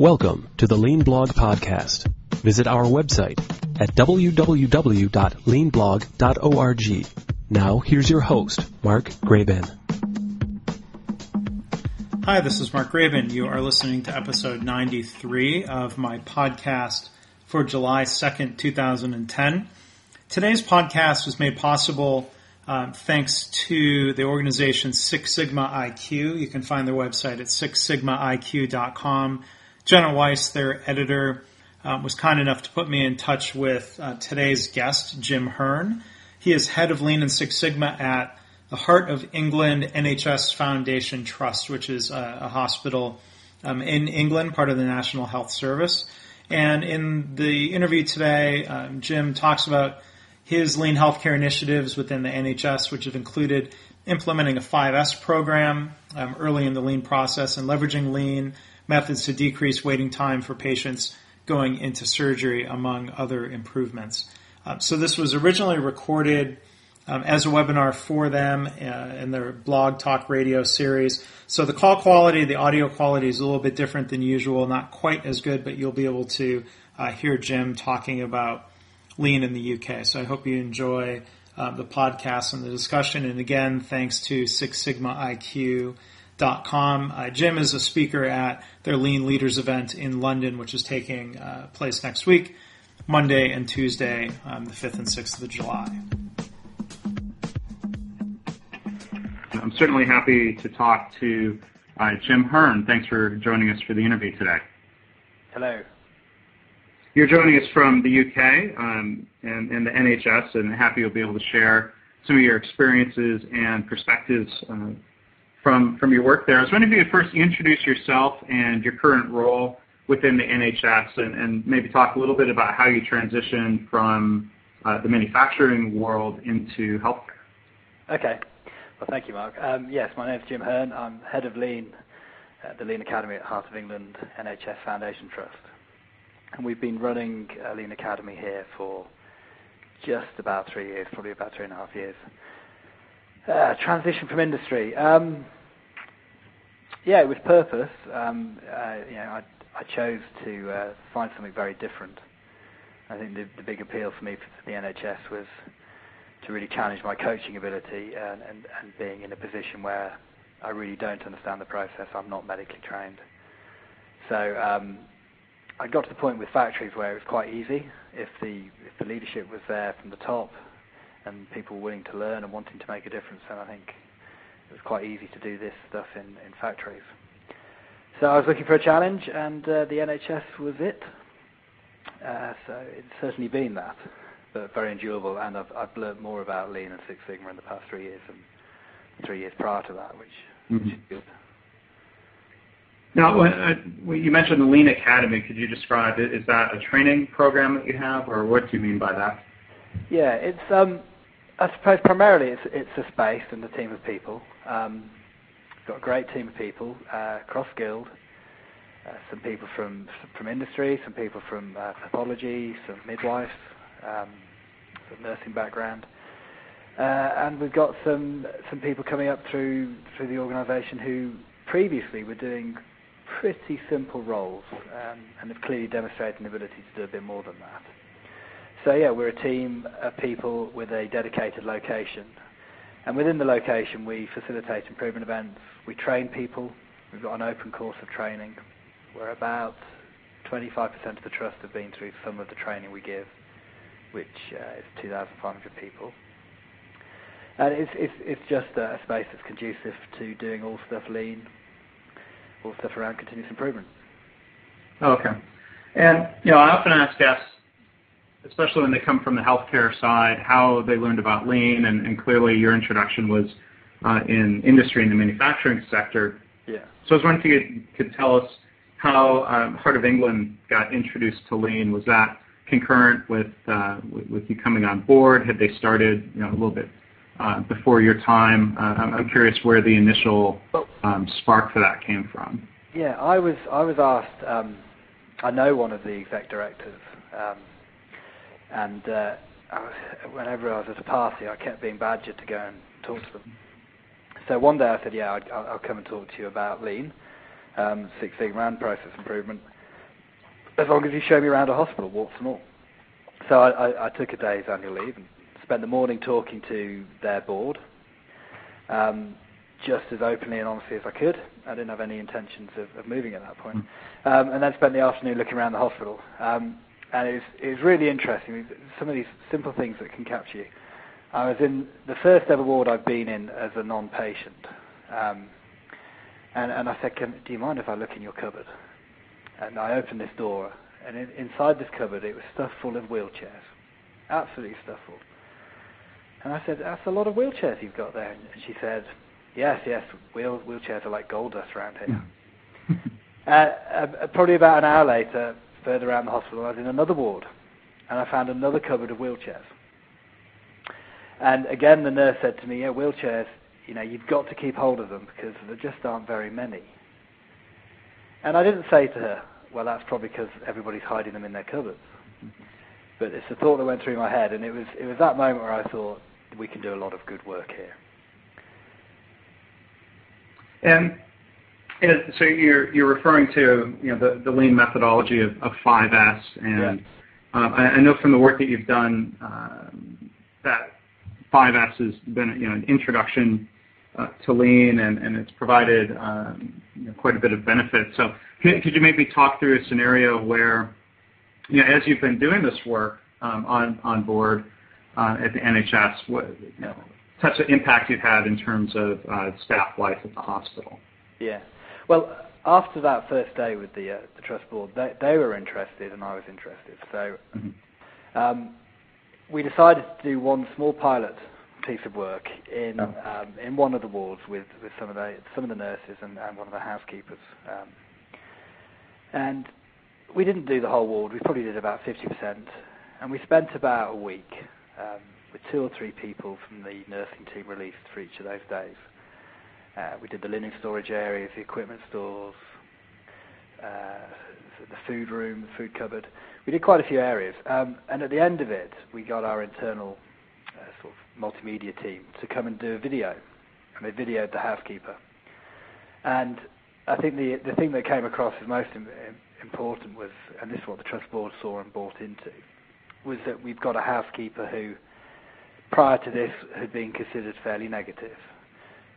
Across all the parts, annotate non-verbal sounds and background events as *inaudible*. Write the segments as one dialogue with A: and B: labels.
A: Welcome to the Lean Blog Podcast. Visit our website at www.leanblog.org. Now, here's your host, Mark Graban.
B: Hi, this is Mark Graban. You are listening to episode 93 of my podcast for July 2nd, 2010. Today's podcast was made possible um, thanks to the organization Six Sigma IQ. You can find their website at sixsigmaiq.com. Jenna Weiss, their editor, um, was kind enough to put me in touch with uh, today's guest, Jim Hearn. He is head of Lean and Six Sigma at the Heart of England NHS Foundation Trust, which is a, a hospital um, in England, part of the National Health Service. And in the interview today, um, Jim talks about his lean healthcare initiatives within the NHS, which have included implementing a 5S program um, early in the lean process and leveraging lean methods to decrease waiting time for patients going into surgery, among other improvements. Uh, so this was originally recorded um, as a webinar for them uh, in their blog talk radio series. So the call quality, the audio quality is a little bit different than usual, not quite as good, but you'll be able to uh, hear Jim talking about lean in the UK. So I hope you enjoy uh, the podcast and the discussion. And again, thanks to Six Sigma IQ. Uh, Jim is a speaker at their Lean Leaders event in London, which is taking uh, place next week, Monday and Tuesday, um, the 5th and 6th of July.
C: I'm certainly happy to talk to uh, Jim Hearn. Thanks for joining us for the interview today.
D: Hello.
C: You're joining us from the UK um, and, and, the NHS, and happy you'll be able to share some of your experiences and perspectives uh, from from your work there. I was wondering if you could first introduce yourself and your current role within the NHS, and, maybe talk a little bit about how you transitioned from uh, the manufacturing world into healthcare.
D: Okay. Well, thank you, Mark. Um, yes, my name is Jim Hearn. I'm head of Lean at the Lean Academy at Heart of England NHS Foundation Trust and we've been running Lean Academy here for just about three years, probably about three and a half years. Uh, transition from industry. Um, yeah, with purpose. Um, uh, you know, I, I chose to uh, find something very different. I think the, the big appeal for me for the NHS was to really challenge my coaching ability and, and, and being in a position where I really don't understand the process. I'm not medically trained. So um, I got to the point with factories where it was quite easy if the if the leadership was there from the top and people willing to learn and wanting to make a difference. And I think it was quite easy to do this stuff in in factories. So I was looking for a challenge, and uh, the NHS was it. Uh, so it's certainly been that, but very enjoyable. And I've I've learned more about Lean and Six Sigma in the past three years and three years prior to that, which, mm-hmm. which is good.
C: Now, uh, you mentioned the Lean Academy. Could you describe it? Is that a training program that you have, or what do you mean by that?
D: Yeah, it's um, I suppose primarily it's it's a space and a team of people. Um, got a great team of people, uh, cross-skilled. Uh, some people from from industry, some people from uh, pathology, some midwives, um, some nursing background, uh, and we've got some some people coming up through through the organisation who previously were doing pretty simple roles um, and have clearly demonstrated an ability to do a bit more than that. So yeah, we're a team of people with a dedicated location. And within the location, we facilitate improvement events. We train people. We've got an open course of training We're about 25% of the trust have been through some of the training we give, which uh, is 2,500 people. And it's, it's, it's just a space that's conducive to doing all stuff lean, all stuff around continuous improvement.
C: Okay. And, you know, I often ask guests, especially when they come from the healthcare side, how they learned about lean, and, and clearly your introduction was uh, in industry and the manufacturing sector.
D: Yeah.
C: So I was wondering if you could, tell us how um, Heart of England got introduced to lean. Was that concurrent with, uh, with, with you coming on board? Had they started, you know, a little bit uh, before your time. Uh, I'm curious where the initial um, spark for that came from.
D: Yeah, I was I was asked. Um, I know one of the exec directors, um, and uh, I was, whenever I was at a party, I kept being badgered to go and talk to them. So one day I said, "Yeah, I'll, I'll come and talk to you about lean, um, Six Sigma and process improvement." as long as you show me around a hospital, warts and all. So I, I, I took a day's annual leave and spent the morning talking to their board, um, just as openly and honestly as I could. I didn't have any intentions of, of moving at that point. Um, and then spent the afternoon looking around the hospital. Um, and it was, it was really interesting. Some of these simple things that can capture you. I was in the first ever ward I've been in as a non-patient. Um, and, and I said, Can, do you mind if I look in your cupboard? And I opened this door, and in, inside this cupboard it was stuffed full of wheelchairs. Absolutely stuffed full. And I said, that's a lot of wheelchairs you've got there. And she said, yes, yes, wheel, wheelchairs are like gold dust around here. *laughs* uh, uh, probably about an hour later, further around the hospital, I was in another ward, and I found another cupboard of wheelchairs. And again, the nurse said to me, yeah, wheelchairs, you know, you've got to keep hold of them because there just aren't very many. And I didn't say to her, well, that's probably because everybody's hiding them in their cupboards. But it's a thought that went through my head, and it was it was that moment where I thought we can do a lot of good work here.
C: And so you're you're referring to you know the, the lean methodology of, of 5S, and yeah. um, I, know from the work that you've done um, that 5S has been you know an introduction uh, to lean, and, and it's provided um, you know, quite a bit of benefit. So could, could you maybe talk through a scenario where you know as you've been doing this work um, on on board uh, at the NHS, what you know, such an impact you've had in terms of uh, staff life at the hospital?
D: Yeah. Well, after that first day with the, uh, the trust board, they, they were interested and I was interested. So mm-hmm. um, we decided to do one small pilot piece of work in oh. um, in one of the wards with, with some of the some of the nurses and, and one of the housekeepers. Um, and we didn't do the whole ward. We probably did about 50%, and we spent about a week um, with two or three people from the nursing team released for each of those days. Uh, we did the linen storage areas, the equipment stores, uh, the food room, the food cupboard. We did quite a few areas. Um, and at the end of it, we got our internal uh, sort of multimedia team to come and do a video. And they videoed the housekeeper. And I think the thing that came across as most important was, and this is what the trust board saw and bought into, was that we've got a housekeeper who, prior to this, had been considered fairly negative,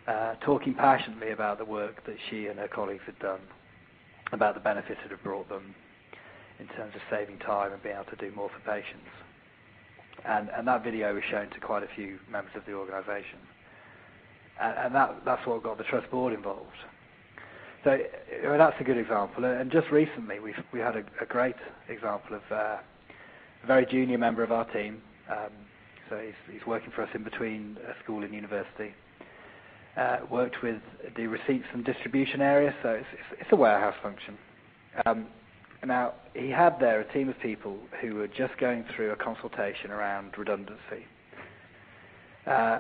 D: uh, talking passionately about the work that she and her colleagues had done, about the benefits it had brought them in terms of saving time and being able to do more for patients. And, and that video was shown to quite a few members of the organisation. And, and that, that's what got the trust board involved. So that's a good example. And just recently, we've we had a, a great example of uh, a very junior member of our team. Um, so he's, he's working for us in between school and university. Uh, worked with the receipts and distribution area, so it's, it's, a warehouse function. Um, now, he had there a team of people who were just going through a consultation around redundancy. Uh,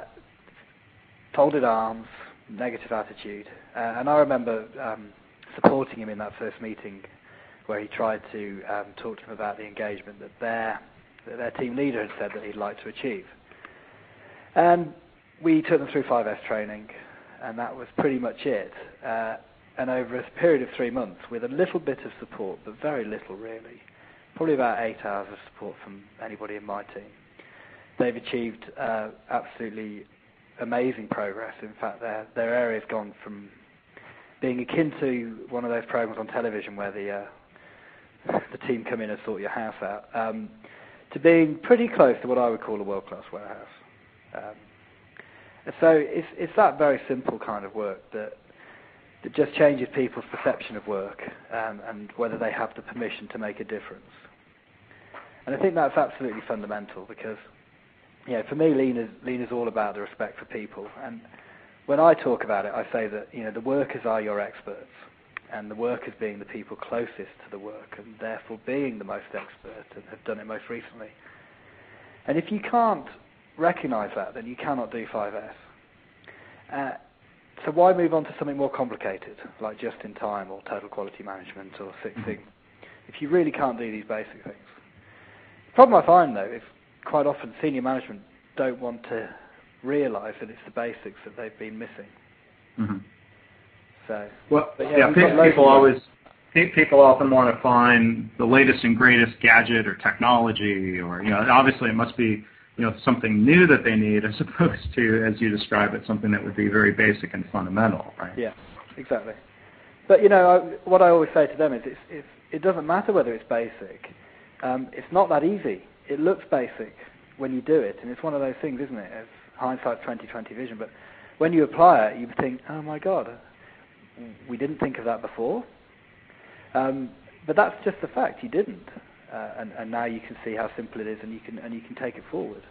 D: folded arms, negative attitude. Uh, and I remember um, supporting him in that first meeting where he tried to um, talk to them about the engagement that their, that their team leader had said that he'd like to achieve. And we took them through 5S training, and that was pretty much it. Uh, and over a period of three months, with a little bit of support, but very little really, probably about eight hours of support from anybody in my team, they've achieved uh, absolutely amazing progress. In fact, their their area's gone from being akin to one of those programs on television where the uh, the team come in and sort your house out, um, to being pretty close to what I would call a world-class warehouse. Um, so it's, it's that very simple kind of work that, that just changes people's perception of work um, and whether they have the permission to make a difference. And I think that's absolutely fundamental because, you know, for me, lean is, lean is all about the respect for people. And when I talk about it, I say that, you know, the workers are your experts and the workers being the people closest to the work and therefore being the most expert and have done it most recently. And if you can't recognize that, then you cannot do 5S. Uh, so why move on to something more complicated, like just in time or total quality management or Six mm-hmm. Sigma, if you really can't do these basic things? The problem I find, though, is quite often senior management don't want to realise that it's the basics that they've been missing.
C: Mm-hmm.
D: So,
C: well, yeah, yeah people always people often want to find the latest and greatest gadget or technology, or you know, obviously it must be you know something new that they need, as *laughs* opposed to, as you describe it, something that would be very basic and fundamental, right?
D: Yeah, exactly. But you know, I, what I always say to them is, it's, it's, it doesn't matter whether it's basic. Um, it's not that easy. It looks basic when you do it, and it's one of those things, isn't it? It's hindsight 2020 vision. But when you apply it, you think, oh my God, we didn't think of that before. Um, but that's just the fact. You didn't, and, and, now you can see how simple it is, and you can and you can take it forward.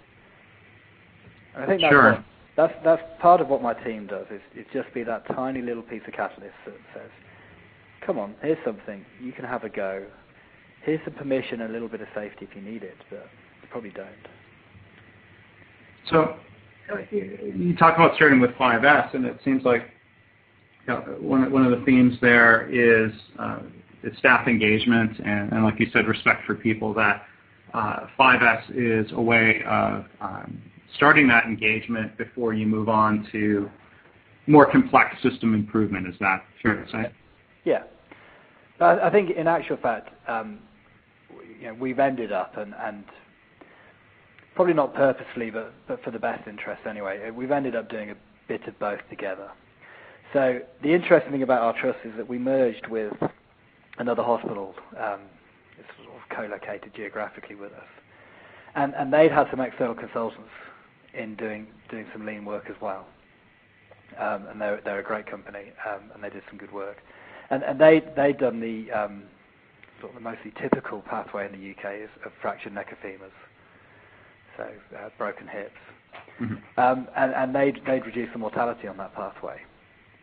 D: And I think that's,
C: sure.
D: what, that's that's part of what my team does. Is, is just be that tiny little piece of catalyst that says, "Come on, here's something you can have a go. Here's some permission and a little bit of safety if you need it, but you probably don't."
C: So you talk about starting with 5S, and it seems like you know, one, one of the themes there is, uh, is staff engagement and, and, like you said, respect for people. That uh, 5S is a way of um, starting that engagement before you move on to more complex system improvement. Is that fair to say?
D: Yeah. I think in actual fact, um, you know, we've ended up and, and probably not purposefully, but, but for the best interest anyway. Uh, we've ended up doing a bit of both together. So the interesting thing about our trust is that we merged with another hospital. Um, it's sort of co-located geographically with us, and and they'd had some external consultants in doing doing some lean work as well. Um, and they're they're a great company, um, and they did some good work. And and they they'd done the um, sort of the mostly typical pathway in the UK is of fractured neck of femurs so uh, broken hips. Mm-hmm. Um, and, and they'd, they'd reduce the mortality on that pathway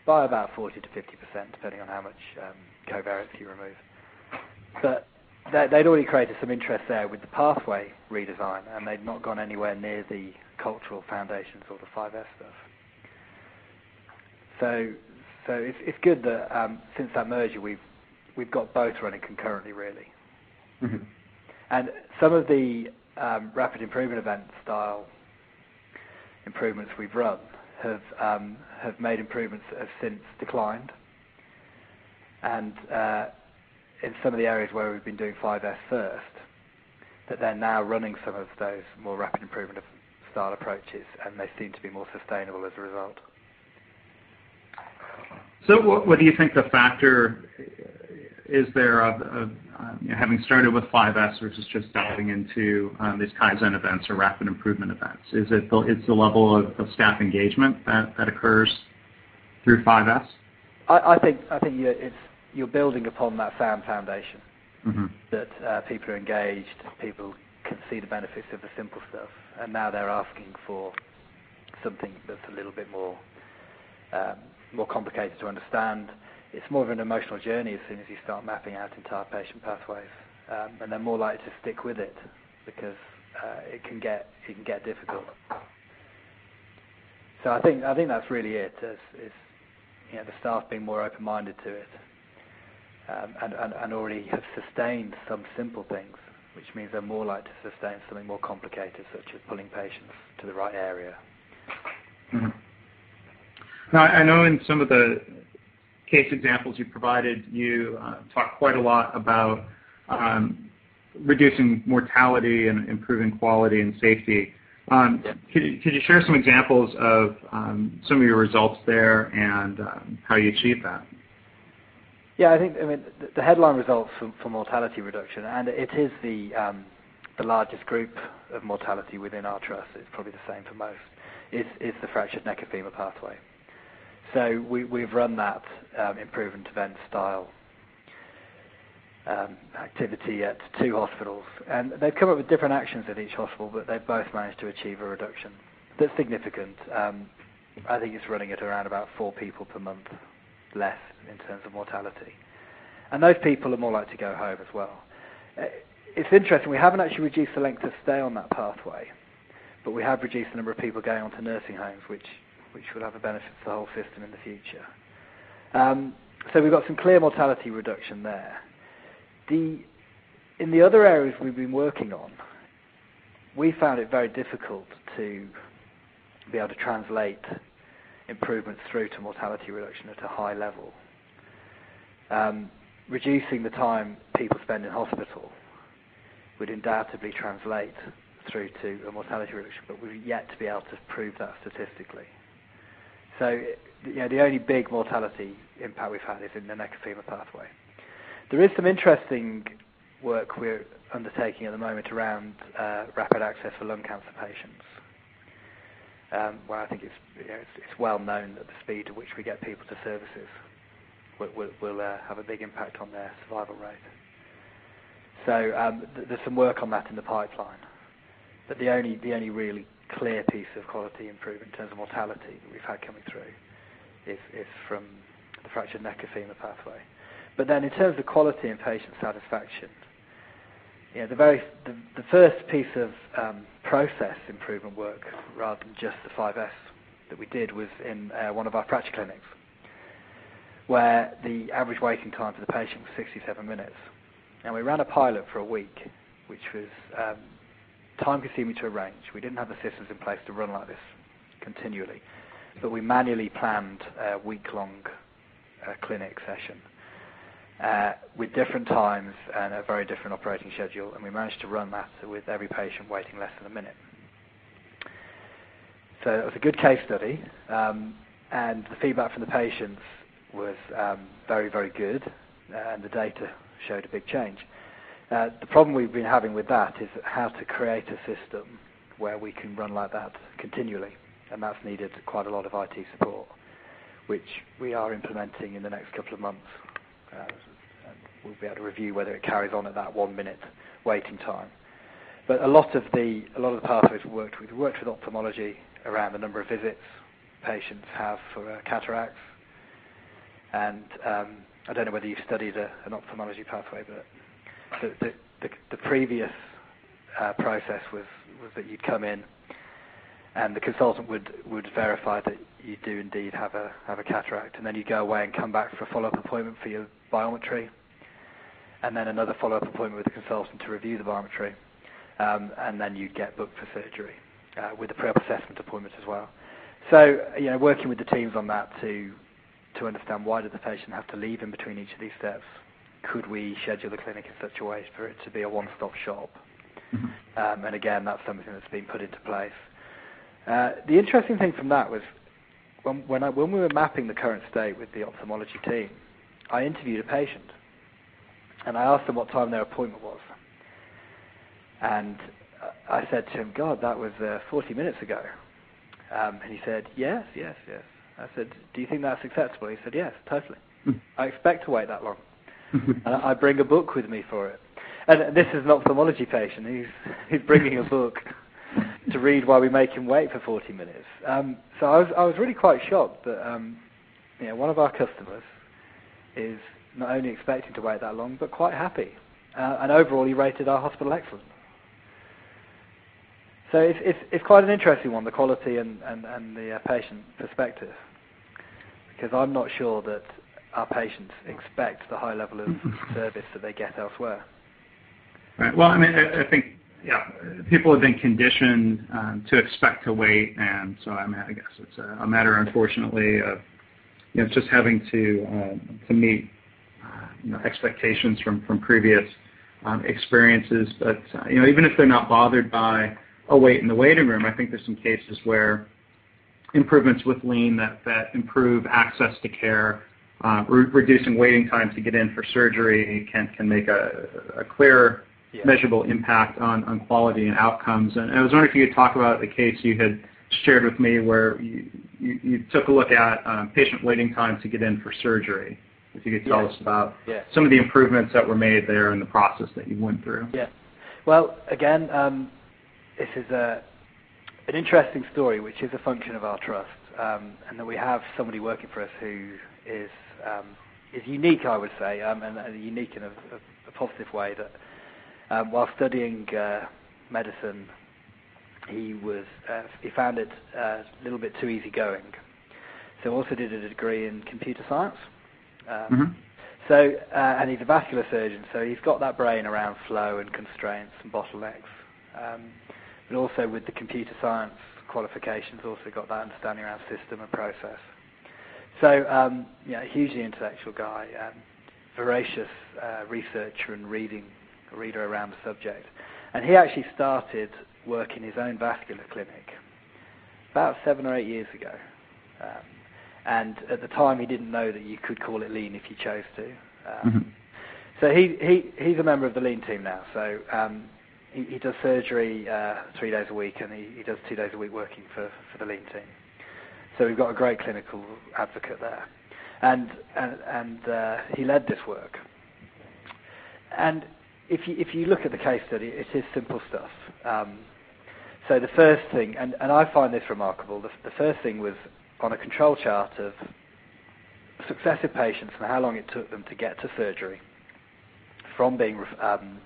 D: by about 40 to 50%, depending on how much um, covariates you remove. But they, they'd already created some interest there with the pathway redesign, and they'd not gone anywhere near the cultural foundations or the 5S stuff. So, so it's, it's good that um, since that merger, we've we've got both running concurrently, really. Mm-hmm. And some of the um, rapid improvement event style improvements we've run have um, have made improvements that have since declined, and uh, in some of the areas where we've been doing 5S first, that they're now running some of those more rapid improvement of style approaches, and they seem to be more sustainable as a result.
C: What do you think the factor is there of, of um, having started with 5S versus just diving into um, these Kaizen events or rapid improvement events? Is it the, it's the level of, staff engagement that, that occurs through 5S?
D: I, I think I think you're, it's, you're building upon that sound foundation mm-hmm. that uh, people are engaged, people can see the benefits of the simple stuff, and now they're asking for something that's a little bit more um, more complicated to understand it's more of an emotional journey as soon as you start mapping out entire patient pathways, um, and they're more likely to stick with it because uh, it can get it can get difficult. So I think I think that's really it. Is, is you know, the staff being more open-minded to it, um, and, and, and already have sustained some simple things, which means they're more likely to sustain something more complicated, such as pulling patients to the right area.
C: Mm-hmm. Now, I know in some of the case examples you provided, you uh, talk quite a lot about um, reducing mortality and improving quality and safety. Um, could, you, could, you, share some examples of um, some of your results there and um, how you achieved that?
D: Yeah, I think I mean the, the headline results for, for, mortality reduction, and it is the um, the largest group of mortality within our trust. It's probably the same for most. Is is the fractured neck of femur pathway. So we, we've run that um, improvement event style um, activity at two hospitals, and they've come up with different actions at each hospital, but they've both managed to achieve a reduction that's significant. Um, I think it's running at around about four people per month less in terms of mortality, and those people are more likely to go home as well. Uh, it's interesting. We haven't actually reduced the length of stay on that pathway, but we have reduced the number of people going on to nursing homes, which which will have a benefit to the whole system in the future. Um, so we've got some clear mortality reduction there. The, in the other areas we've been working on, we found it very difficult to be able to translate improvements through to mortality reduction at a high level. Um, reducing the time people spend in hospital would undoubtedly translate through to a mortality reduction, but we've yet to be able to prove that statistically. So, you know, the only big mortality impact we've had is in the neck pathway. There is some interesting work we're undertaking at the moment around uh, rapid access for lung cancer patients, um, where I think it's, well known that the speed at which we get people to services will, uh, have a big impact on their survival rate. So um, th- there's some work on that in the pipeline. But the only the only really clear piece of quality improvement in terms of mortality that we've had coming through is, from the fractured neck of femur pathway. But then in terms of quality and patient satisfaction, you know, the first piece of um, process improvement work, rather than just the 5S that we did, was in uh, one of our fracture clinics, where the average waiting time for the patient was 67 minutes, and we ran a pilot for a week, which was um, time consuming to arrange. We didn't have the systems in place to run like this continually, but we manually planned a week long uh, clinic session uh, with different times and a very different operating schedule, and we managed to run that with every patient waiting less than a minute. So it was a good case study, um, and the feedback from the patients was um, very, very good, and the data showed a big change. Uh, the problem we've been having with that is how to create a system where we can run like that continually, and that's needed quite a lot of IT support, which we are implementing in the next couple of months. Uh, we'll be able to review whether it carries on at that one minute waiting time. But a lot of the a lot of the pathways we worked with, we worked with ophthalmology around the number of visits patients have for uh, cataracts, and um, I don't know whether you've studied an ophthalmology pathway, but the, previous uh, process was, that you'd come in and the consultant would, verify that you do indeed have a, cataract, and then you go away and come back for a follow-up appointment for your biometry, and then another follow-up appointment with the consultant to review the biometry, um, and then you'd get booked for surgery uh, with a pre-op assessment appointment as well. So, you know, working with the teams on that to to understand why did the patient have to leave in between each of these steps, could we schedule the clinic in such a way for it to be a one-stop shop? Mm-hmm. Um, and again, that's something that's been put into place. Uh, the interesting thing from that was when, when, I, when we were mapping the current state with the ophthalmology team, I interviewed a patient and I asked them what time their appointment was. And I said to him, God, that was uh, 40 minutes ago. Um, and he said, Yes, yes, yes. I said, Do you think that's acceptable? He said, Yes, totally. Hmm. I expect to wait that long. *laughs* I bring a book with me for it. And this is an ophthalmology patient. He's, he's bringing a book to read while we make him wait for 40 minutes. Um, so I was, I was really quite shocked that um, you know, one of our customers is not only expecting to wait that long, but quite happy. Uh, and overall, he rated our hospital excellent. So it's, it's, it's quite an interesting one, the quality and, and, and the uh, patient perspective, because I'm not sure that our patients expect the high level of *laughs* service that they get elsewhere.
C: Right. Well, I mean, I, think yeah, people have been conditioned um, to expect to wait, and so I mean, I guess it's a, matter, unfortunately, of you know just having to um, to meet uh, you know expectations from from previous um, experiences. But uh, you know, even if they're not bothered by a wait in the waiting room, I think there's some cases where improvements with lean that that improve access to care re- reducing waiting time to get in for surgery can can make a, a clear, measurable impact on, on quality and outcomes. And I was wondering if you could talk about the case you had shared with me where you, took a look at um, patient waiting time to get in for surgery. If you could tell us about some of the improvements that were made there in the process that you went through.
D: Yeah. Well, again, um, this is a, an interesting story, which is a function of our trust, um, and that we have somebody working for us who is is unique, I would say, um, and, unique in a, a, a, positive way. That um, while studying uh, medicine, he was uh, he found it uh, a little bit too easygoing. So also did a degree in computer science. Um,
C: mm-hmm.
D: So uh, and he's a vascular surgeon, so he's got that brain around flow and constraints and bottlenecks. Um, but also with the computer science qualifications, also got that understanding around system and process. So, um, yeah, hugely intellectual guy, um, voracious uh, researcher and reading reader around the subject, and he actually started work in his own vascular clinic about seven or eight years ago. Um, and at the time, he didn't know that you could call it lean if you chose to. Um, mm-hmm. So he, he he's a member of the lean team now. So um, he, he does surgery uh, three days a week, and he, he does two days a week working for for the lean team. So we've got a great clinical advocate there, and and, and uh, he led this work. And if you if you look at the case study, it is simple stuff. Um, so the first thing, and, and I find this remarkable, the, the first thing was on a control chart of successive patients and how long it took them to get to surgery from being um,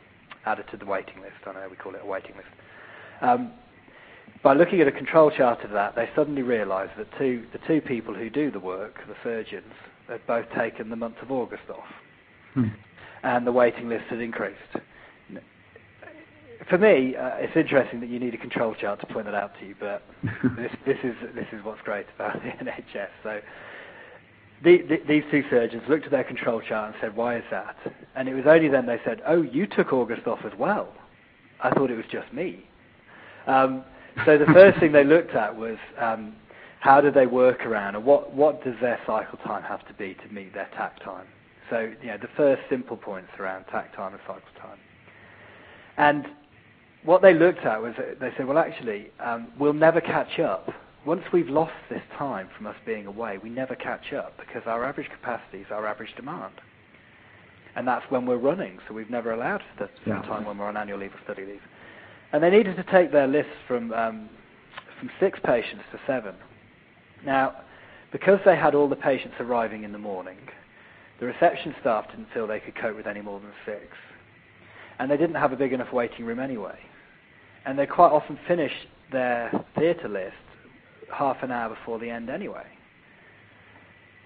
D: added to the waiting list. I know we call it a waiting list. Um, by looking at a control chart of that, they suddenly realised that two, the two people who do the work, the surgeons, had both taken the month of August off. Hmm. And the waiting list had increased for me, uh, it's interesting that you need a control chart to point that out to you, but *laughs* this, this is this is what's great about the *laughs* NHS. So the, the, these two surgeons looked at their control chart and said, "Why is that?" And it was only then they said, "Oh, you took August off as well." I thought it was just me. Um, so the first thing they looked at was um, how do they work around, and what what does their cycle time have to be to meet their takt time. So you know the first simple points around takt time and cycle time. And what they looked at was they said, well, actually, um, we'll never catch up. Once we've lost this time from us being away, we never catch up because our average capacity is our average demand. And that's when we're running, so we've never allowed for the yeah. time when we're on annual leave or study leave. And they needed to take their list from, um, from six patients to seven. Now, because they had all the patients arriving in the morning, the reception staff didn't feel they could cope with any more than six. And they didn't have a big enough waiting room anyway and they quite often finished their theatre list half an hour before the end anyway.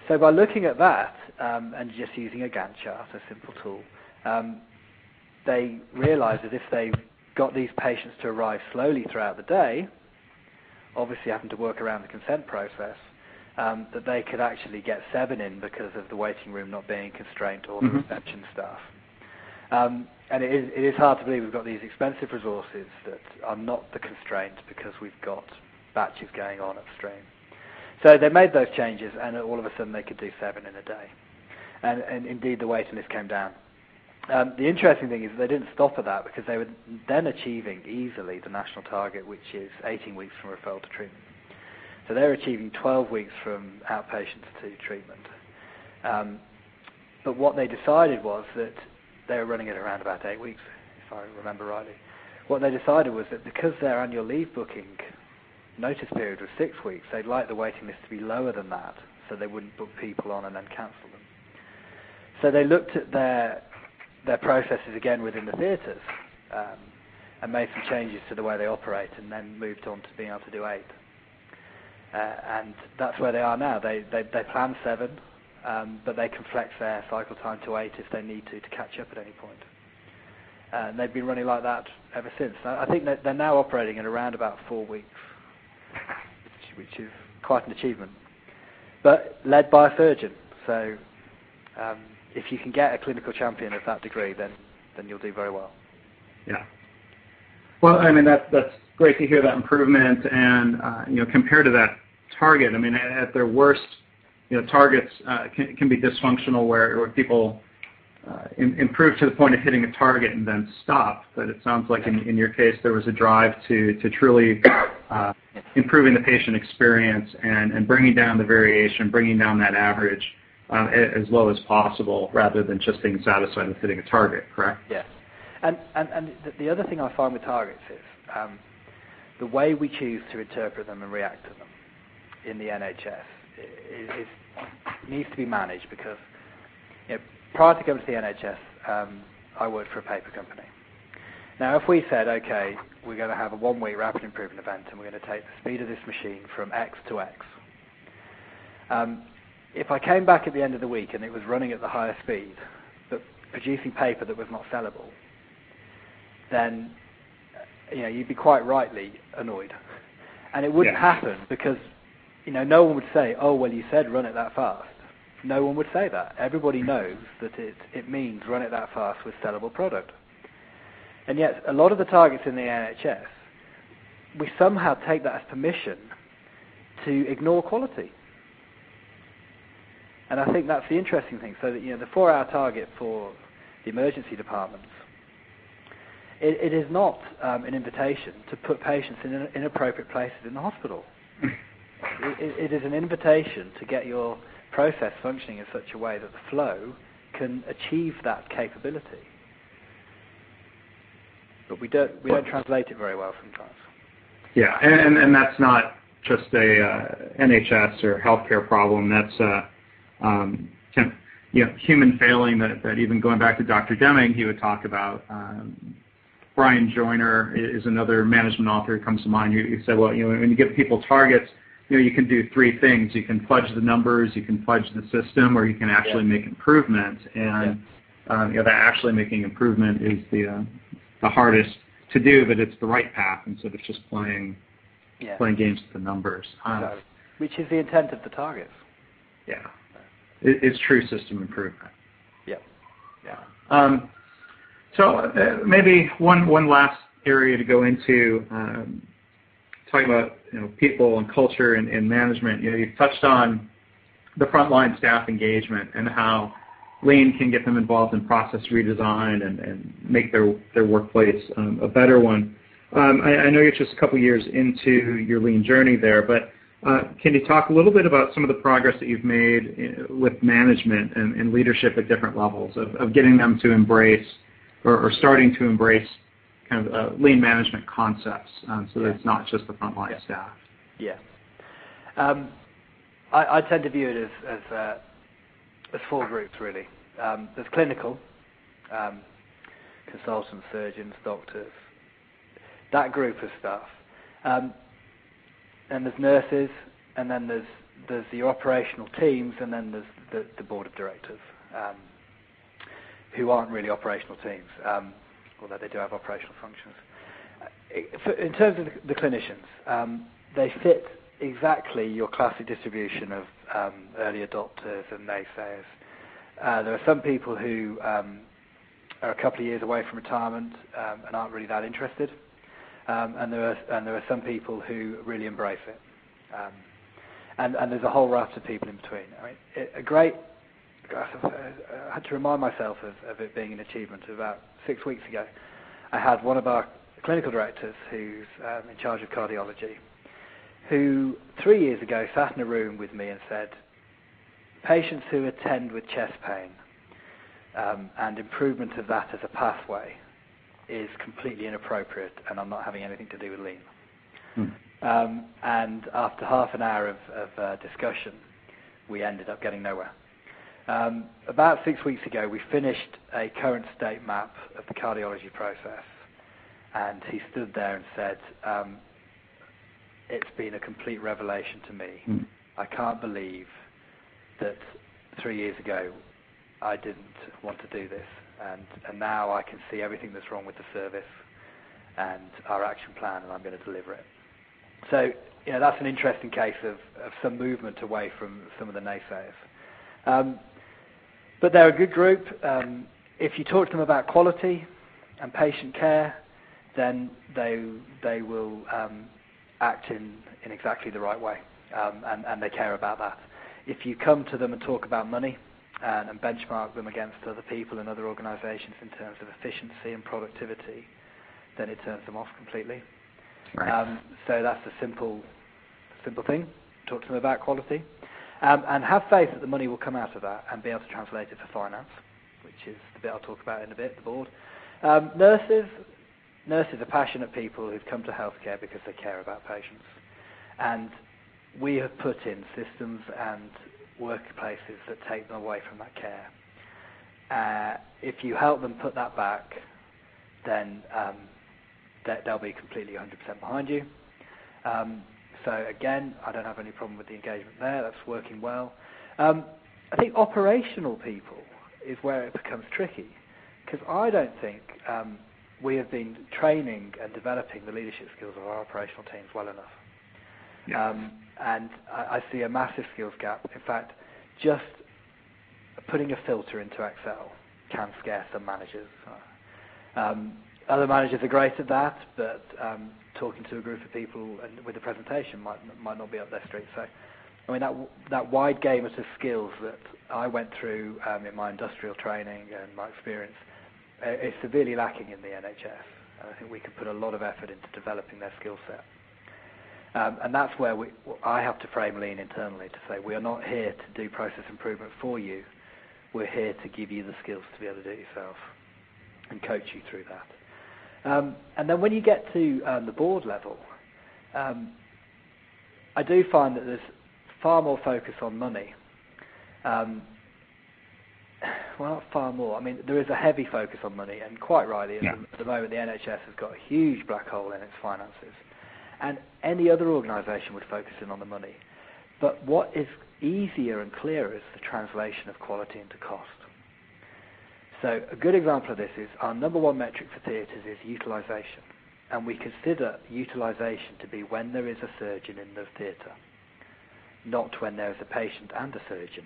D: So by looking at that um, and just using a Gantt chart, a simple tool, um, they realised that if they got these patients to arrive slowly throughout the day, obviously having to work around the consent process, um, that they could actually get seven in because of the waiting room not being constrained or the mm-hmm. reception staff. Um, and it is, it is hard to believe we've got these expensive resources that are not the constraint because we've got batches going on upstream. So they made those changes, and all of a sudden they could do seven in a day. And, and indeed, the waiting list came down. Um, the interesting thing is they didn't stop at that because they were then achieving easily the national target, which is 18 weeks from referral to treatment. So they're achieving 12 weeks from outpatients to treatment. Um, but what they decided was that they were running it around about eight weeks, if I remember rightly. What they decided was that because their annual leave booking notice period was six weeks, they'd like the waiting list to be lower than that, so they wouldn't book people on and then cancel them. So they looked at their their processes again within the theatres um, and made some changes to the way they operate, and then moved on to being able to do eight. Uh, and that's where they are now. They they, they plan seven um, but they can flex their cycle time to eight if they need to to catch up at any point. Uh, and they've been running like that ever since. I think that they're now operating at around about four weeks, which, which is quite an achievement. But led by a surgeon, so um, if you can get a clinical champion of that degree, then then you'll do very well.
C: Yeah. Well, I mean that's that's great to hear that improvement, and uh, you know compared to that target, I mean at their worst you know, targets uh, can, can be dysfunctional where, where people uh, in, improve to the point of hitting a target and then stop. But it sounds like in, in your case there was a drive to, to truly uh, improving the patient experience and, and bringing down the variation, bringing down that average as low as possible rather than just being satisfied with hitting a target, correct?
D: Yes. And, and, and the other thing I find with targets is um, the way we choose to interpret them and react to them in the NHS is, needs to be managed because prior to going to the NHS, um, I worked for a paper company. Now, if we said, okay, we're going to have a one-week rapid improvement event and we're going to take the speed of this machine from X to X, um, if I came back at the end of the week and it was running at the higher speed, but producing paper that was not sellable, then you know you'd be quite rightly annoyed, and it wouldn't yeah. happen because you know, no one would say, "Oh, well, you said run it that fast." no one would say that. Everybody knows that it, it means run it that fast with sellable product. And yet, a lot of the targets in the NHS, we somehow take that as permission to ignore quality. And I think that's the interesting thing. So that you know, the four-hour target for the emergency departments, it, it is not um, an invitation to put patients in inappropriate places in the hospital. it, it is an invitation to get your process functioning in such a way that the flow can achieve that capability. But we don't we don't translate it very well sometimes.
C: Yeah, and and that's not just a uh, NHS or healthcare problem. That's uh, um, kind of, you know, human failing that, that even going back to Dr. Deming, he would talk about. Um, Brian Joiner is another management author who comes to mind. He said, well, you know, when you give people targets, you know, you can do three things. You can fudge the numbers, you can fudge the system, or you can actually yeah. make improvement. And yeah. um, you know, that actually making improvement is the uh, the hardest to do, but it's the right path instead of just playing yeah. playing games with the numbers.
D: Um, Which is the intent of the targets.
C: Yeah, it, it's true system improvement.
D: Yeah, yeah.
C: Um, so uh, maybe one one last area to go into. Um, talking about you know people and culture and, and management, you know you've touched on the frontline staff engagement and how Lean can get them involved in process redesign and, and make their their workplace um, a better one. Um, I, I, know you're just a couple years into your Lean journey there, but can you talk a little bit about some of the progress that you've made uh, with management and, leadership at different levels of, getting them to embrace or, starting to embrace kind of uh, lean management concepts um, so that it's not just the frontline staff.
D: Yeah. Um, I, tend to view it as, as, uh, four groups really. Um, there's clinical, um, consultants, surgeons, doctors, that group of staff. Um, and there's nurses, and then there's there's the operational teams, and then there's the, the board of directors, um, who aren't really operational teams although they do have operational functions. Uh, in terms of the, clinicians, um, they fit exactly your classic distribution of um, early adopters and naysayers. Uh, there are some people who um, are a couple of years away from retirement um, and aren't really that interested, um, and there are and there are some people who really embrace it, um, and and there's a whole raft of people in between. I mean, it, a great I had to remind myself of, of it being an achievement. About six weeks ago, I had one of our clinical directors who's um, in charge of cardiology, who three years ago sat in a room with me and said, patients who attend with chest pain um, and improvement of that as a pathway is completely inappropriate and I'm not having anything to do with lean. Hmm. Um, and after half an hour of, of uh, discussion, we ended up getting nowhere. Um, about six weeks ago, we finished a current state map of the cardiology process, and he stood there and said, um, "It's been a complete revelation to me. Mm. I can't believe that three years ago I didn't want to do this, and, and now I can see everything that's wrong with the service and our action plan, and I'm going to deliver it." So, you know, that's an interesting case of, of some movement away from some of the naysayers. Um, but they're a good group. Um, if you talk to them about quality and patient care, then they they will um, act in, in exactly the right way, um, and, and they care about that. If you come to them and talk about money and, and benchmark them against other people and other organisations in terms of efficiency and productivity, then it turns them off completely.
C: Right. Um,
D: so that's a simple simple thing. Talk to them about quality. Um, and have faith that the money will come out of that and be able to translate it for finance, which is the bit I'll talk about in a bit, the board. Um, nurses, nurses are passionate people who've come to healthcare because they care about patients. And we have put in systems and workplaces that take them away from that care. Uh, if you help them put that back, then um, they'll be completely 100% behind you. Um, so again, I don't have any problem with the engagement there. That's working well. Um, I think operational people is where it becomes tricky because I don't think um, we have been training and developing the leadership skills of our operational teams well enough.
C: Yeah.
D: Um, and I, see a massive skills gap. In fact, just putting a filter into Excel can scare some managers. Um, other managers are great at that, but um, talking to a group of people and with a presentation might not be up their street. So, I mean that wide gamut of skills that I went through in my industrial training and my experience uh, is severely lacking in the NHS. And I think we could put a lot of effort into developing their skill set. Um, and that's where we, I have to frame lean internally to say we are not here to do process improvement for you. We're here to give you the skills to be able to do it yourself and coach you through that. Um, and then when you get to um, the board level, um, I do find that there's far more focus on money. Um, well, not far more. I mean, there is a heavy focus on money, and quite rightly, yeah. at, the, at the moment, the NHS has got a huge black hole in its finances and any other organisation would focus in on the money. But what is easier and clearer is the translation of quality into cost. So a good example of this is our number one metric for theatres is utilisation. And we consider utilisation to be when there is a surgeon in the theatre, not when there is a patient and a surgeon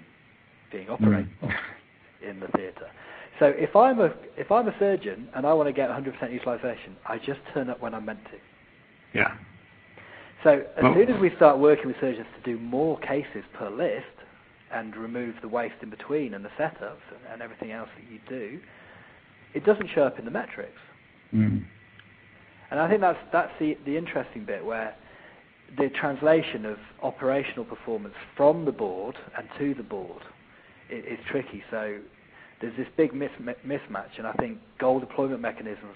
D: being operated mm. *laughs* in the theatre. So if I'm a if I'm a surgeon and I want to get 100% utilisation, I just turn up when I'm meant to.
C: Yeah.
D: So as soon as we start working with surgeons to do more cases per list and remove the waste in between and the setups and, everything else that you do, it doesn't show up in the metrics.
C: Mm.
D: And I think that's that's the the interesting bit where the translation of operational performance from the board and to the board is, is tricky. So there's this big mis- mismatch, and I think goal deployment mechanisms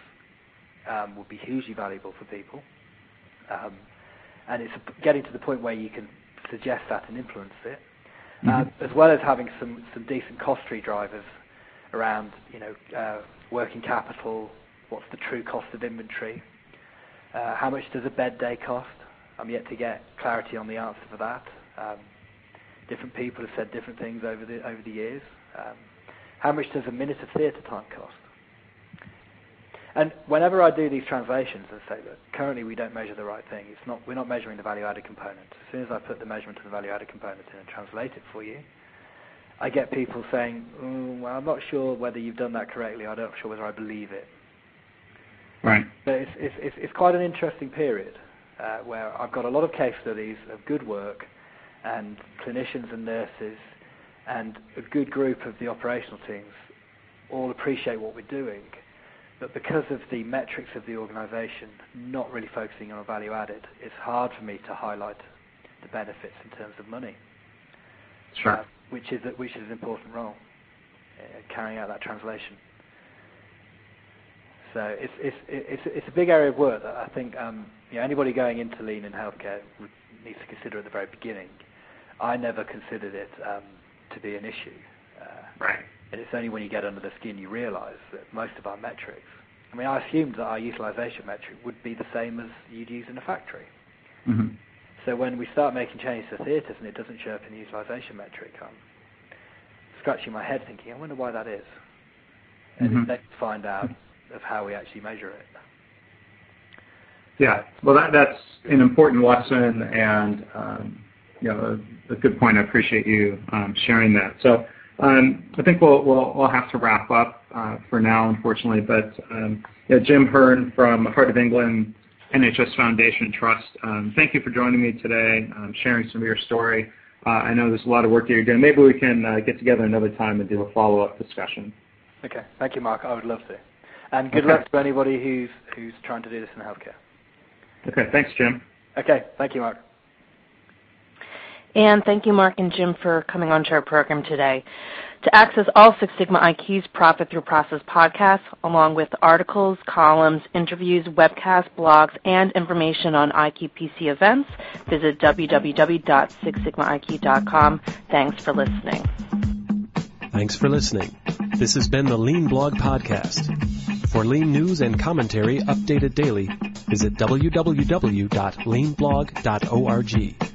D: um, would be hugely valuable for people. Um, and it's getting to the point where you can suggest that and influence it, mm-hmm. uh, as well as having some, some decent cost tree drivers around, you know, uh, working capital, what's the true cost of inventory, uh, how much does a bed day cost? I'm yet to get clarity on the answer for that. Um, different people have said different things over the over the years. Um, how much does a minute of theatre time cost? And whenever I do these translations and say that currently we don't measure the right thing, it's not, we're not measuring the value-added component. As soon as I put the measurement of the value-added component in and translate it for you, I get people saying, oh, well, I'm not sure whether you've done that correctly. I'm not sure whether I believe it.
C: Right.
D: So it's, it's, it's, it's quite an interesting period uh, where I've got a lot of case studies of good work and clinicians and nurses and a good group of the operational teams all appreciate what we're doing but because of the metrics of the organisation not really focusing on value added, it's hard for me to highlight the benefits in terms of money.
C: Sure. Uh,
D: which is which is an important role, uh, carrying out that translation. So it's it's it's it's a big area of work that I think um, you know, anybody going into lean in healthcare needs to consider at the very beginning. I never considered it um, to be an issue.
C: Uh, right.
D: And it's only when you get under the skin you realise that most of our metrics, I mean, I assumed that our utilisation metric would be the same as you'd use in a factory.
C: Mm-hmm.
D: So when we start making changes to theatres and it doesn't show up in the utilisation metric, I'm scratching my head thinking, I wonder why that is. And mm-hmm. let's find out of how we actually measure it.
C: Yeah, well, that, that's an important lesson and um, you know a, a, good point. I appreciate you um, sharing that. So I think we'll, we'll, we'll have to wrap up uh, for now, unfortunately. But um, yeah, Jim Hearn from Heart of England NHS Foundation Trust, um, thank you for joining me today, um, sharing some of your story. Uh, I know there's a lot of work that you're doing. Maybe we can uh, get together another time and do a follow-up discussion.
D: Okay, thank you, Mark. I would love to. And good luck to anybody who's who's trying to do this in healthcare.
C: Okay, thanks, Jim.
D: Okay, thank you, Mark.
E: And thank you, Mark and Jim, for coming on to our program today. To access all Six Sigma IQ's Profit Through Process podcasts, along with articles, columns, interviews, webcasts, blogs, and information on IQPC events, visit www.sixsigmaiq.com. Thanks for listening.
A: Thanks for listening. This has been the Lean Blog Podcast. For lean news and commentary updated daily, visit www.leanblog.org.